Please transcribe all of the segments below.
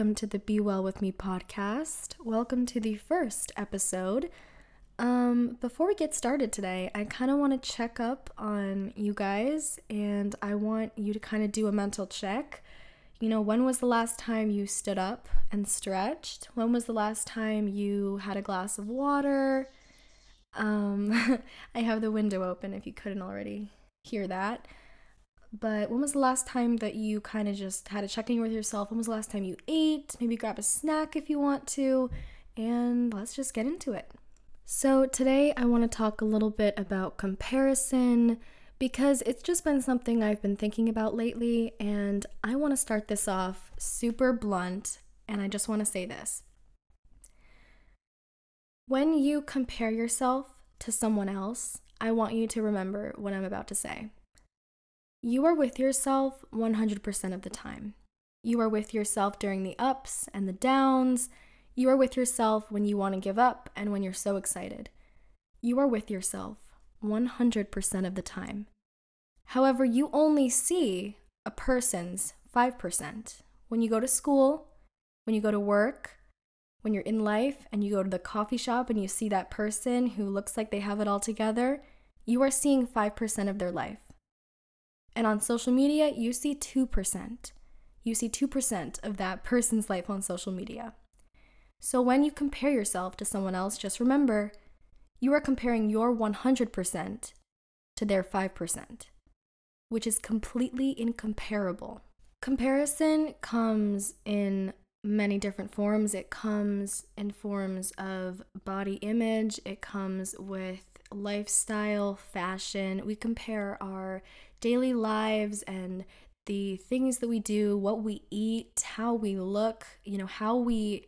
Welcome to the Be Well With Me podcast. Welcome to the first episode. Um, before we get started today, I kind of want to check up on you guys and I want you to kind of do a mental check. You know, when was the last time you stood up and stretched? When was the last time you had a glass of water? Um, I have the window open if you couldn't already hear that. But when was the last time that you kind of just had a check in with yourself? When was the last time you ate? Maybe grab a snack if you want to. And let's just get into it. So, today I want to talk a little bit about comparison because it's just been something I've been thinking about lately. And I want to start this off super blunt. And I just want to say this when you compare yourself to someone else, I want you to remember what I'm about to say. You are with yourself 100% of the time. You are with yourself during the ups and the downs. You are with yourself when you want to give up and when you're so excited. You are with yourself 100% of the time. However, you only see a person's 5%. When you go to school, when you go to work, when you're in life and you go to the coffee shop and you see that person who looks like they have it all together, you are seeing 5% of their life. And on social media, you see 2%. You see 2% of that person's life on social media. So when you compare yourself to someone else, just remember you are comparing your 100% to their 5%, which is completely incomparable. Comparison comes in many different forms. It comes in forms of body image, it comes with lifestyle, fashion. We compare our daily lives and the things that we do, what we eat, how we look, you know, how we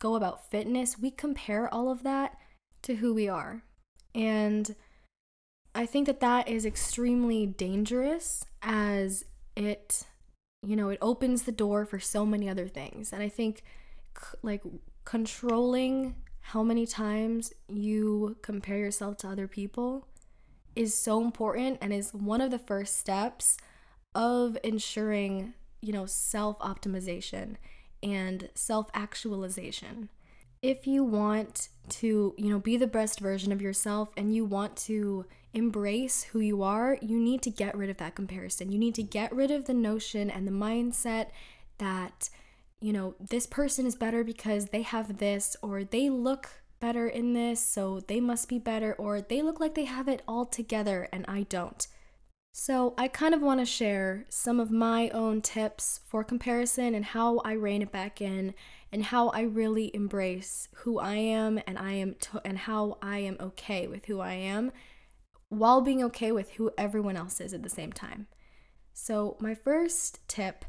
go about fitness, we compare all of that to who we are. And I think that that is extremely dangerous as it, you know, it opens the door for so many other things. And I think like controlling how many times you compare yourself to other people is so important and is one of the first steps of ensuring, you know, self optimization and self actualization. If you want to, you know, be the best version of yourself and you want to embrace who you are, you need to get rid of that comparison. You need to get rid of the notion and the mindset that, you know, this person is better because they have this or they look better in this, so they must be better, or they look like they have it all together and I don't. So, I kind of want to share some of my own tips for comparison and how I rein it back in and how I really embrace who I am and I am to- and how I am okay with who I am while being okay with who everyone else is at the same time. So, my first tip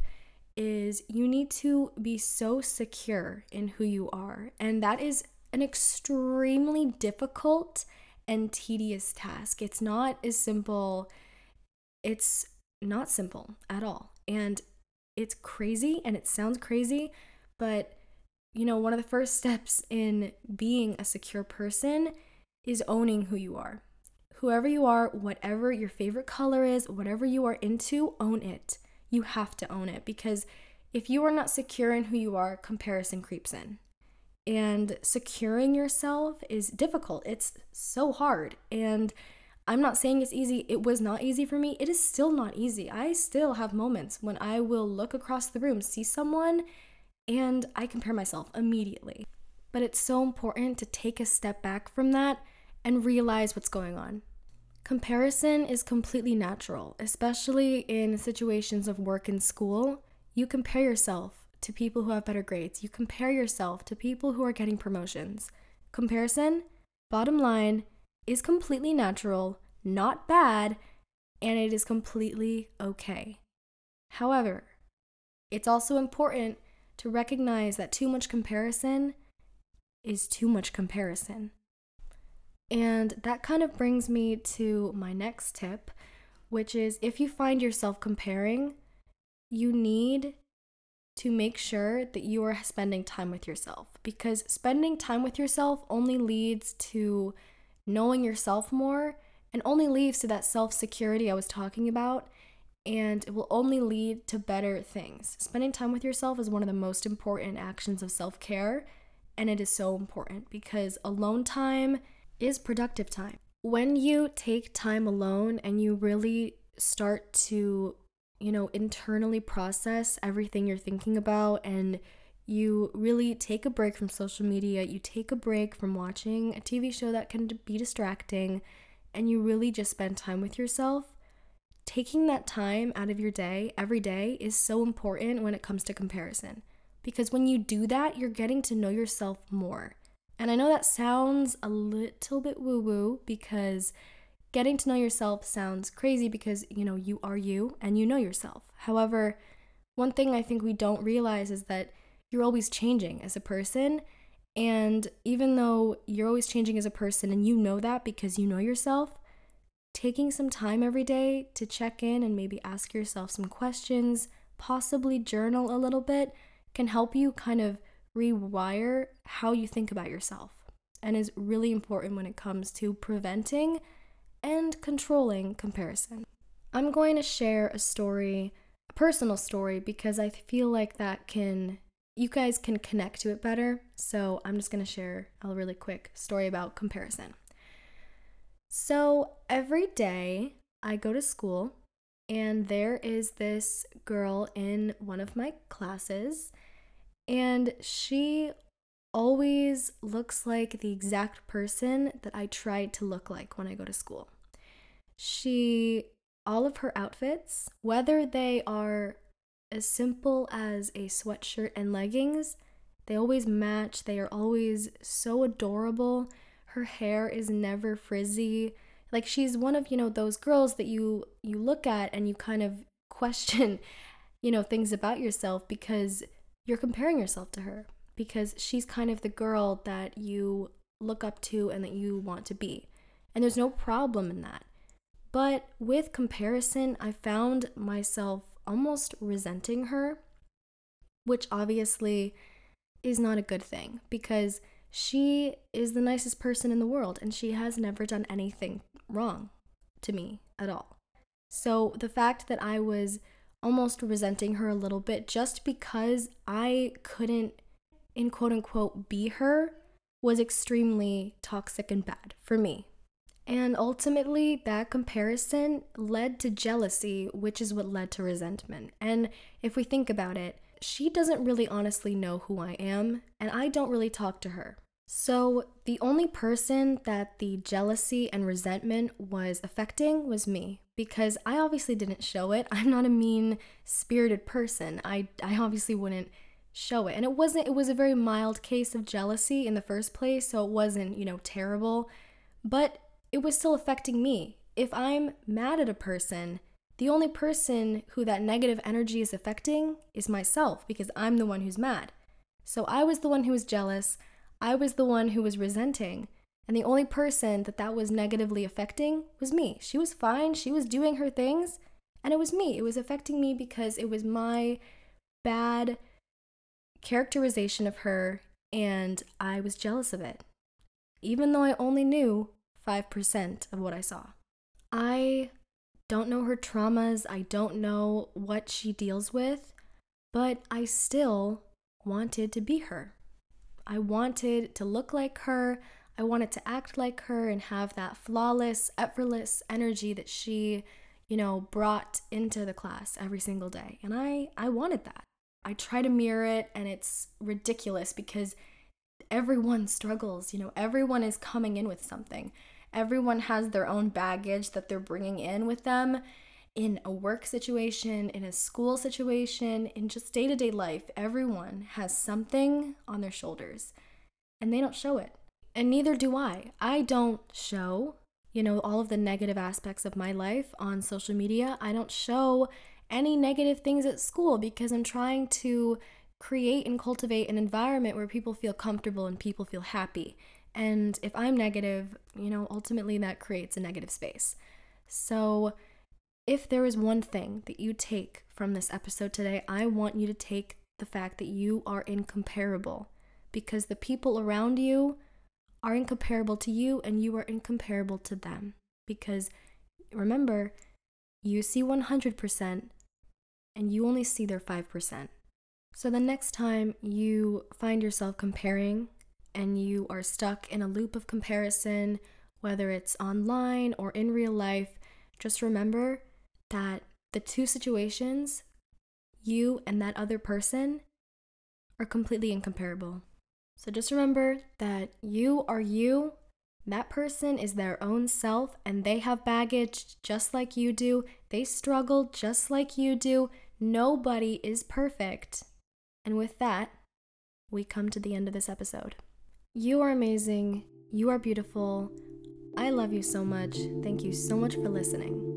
is you need to be so secure in who you are. And that is an extremely difficult and tedious task. It's not as simple, it's not simple at all. And it's crazy and it sounds crazy, but you know, one of the first steps in being a secure person is owning who you are. Whoever you are, whatever your favorite color is, whatever you are into, own it. You have to own it because if you are not secure in who you are, comparison creeps in and securing yourself is difficult. It's so hard. And I'm not saying it's easy. It was not easy for me. It is still not easy. I still have moments when I will look across the room, see someone, and I compare myself immediately. But it's so important to take a step back from that and realize what's going on. Comparison is completely natural, especially in situations of work and school. You compare yourself to people who have better grades. You compare yourself to people who are getting promotions. Comparison, bottom line, is completely natural, not bad, and it is completely okay. However, it's also important to recognize that too much comparison is too much comparison. And that kind of brings me to my next tip, which is if you find yourself comparing, you need to make sure that you are spending time with yourself because spending time with yourself only leads to knowing yourself more and only leads to that self security I was talking about. and it will only lead to better things. Spending time with yourself is one of the most important actions of self care, and it is so important because alone time is productive time. When you take time alone and you really start to, you know, internally process everything you're thinking about and you really take a break from social media, you take a break from watching a TV show that can be distracting, and you really just spend time with yourself, taking that time out of your day every day is so important when it comes to comparison. Because when you do that, you're getting to know yourself more. And I know that sounds a little bit woo woo because getting to know yourself sounds crazy because, you know, you are you and you know yourself. However, one thing I think we don't realize is that you're always changing as a person. And even though you're always changing as a person and you know that because you know yourself, taking some time every day to check in and maybe ask yourself some questions, possibly journal a little bit, can help you kind of rewire how you think about yourself and is really important when it comes to preventing and controlling comparison. I'm going to share a story, a personal story, because I feel like that can, you guys can connect to it better. So I'm just going to share a really quick story about comparison. So every day I go to school, and there is this girl in one of my classes and she always looks like the exact person that I tried to look like when I go to school. She, all of her outfits, whether they are as simple as a sweatshirt and leggings, they always match. They are always so adorable. Her hair is never frizzy. Like she's one of, you know, those girls that you you look at and you kind of question, you know, things about yourself because you're comparing yourself to her because she's kind of the girl that you look up to and that you want to be. And there's no problem in that. But with comparison, I found myself almost resenting her, which obviously is not a good thing because she is the nicest person in the world and she has never done anything wrong to me at all. So the fact that I was almost resenting her a little bit just because I couldn't, in quote unquote, be her was extremely toxic and bad for me. And ultimately, that comparison led to jealousy, which is what led to resentment. And if we think about it, she doesn't really honestly know who I am, and I don't really talk to her. So, the only person that the jealousy and resentment was affecting was me because I obviously didn't show it. I'm not a mean spirited person. I, I obviously wouldn't show it. And it wasn't, it was a very mild case of jealousy in the first place. So, it wasn't, you know, terrible, but it was still affecting me. If I'm mad at a person, the only person who that negative energy is affecting is myself because I'm the one who's mad. So, I was the one who was jealous. I was the one who was resenting. And the only person that that was negatively affecting was me. She was fine, she was doing her things, and it was me. It was affecting me because it was my bad characterization of her, and I was jealous of it, even though I only knew 5% of what I saw. I don't know her traumas, I don't know what she deals with, but I still wanted to be her. I wanted to look like her. I wanted to act like her and have that flawless, effortless energy that she, you know, brought into the class every single day. And I I wanted that. I try to mirror it and it's ridiculous because everyone struggles, you know, everyone is coming in with something. Everyone has their own baggage that they're bringing in with them in a work situation, in a school situation, in just day to day life, everyone has something on their shoulders and they don't show it. And neither do I. I don't show, you know, all of the negative aspects of my life on social media. I don't show any negative things at school because I'm trying to create and cultivate an environment where people feel comfortable and people feel happy. And if I'm negative, you know, ultimately that creates a negative space. So, if there is one thing that you take from this episode today, I want you to take the fact that you are incomparable because the people around you are incomparable to you and you are incomparable to them. Because remember, you see 100% and you only see their 5%. So the next time you find yourself comparing and you are stuck in a loop of comparison, whether it's online or in real life, just remember that the two situations, you and that other person, are completely incomparable. So just remember that you are you that person is their own self and they have baggage just like you do. They struggle just like you do. Nobody is perfect. And with that, we come to the end of this episode. You are amazing. You are beautiful. I love you so much. Thank you so much for listening.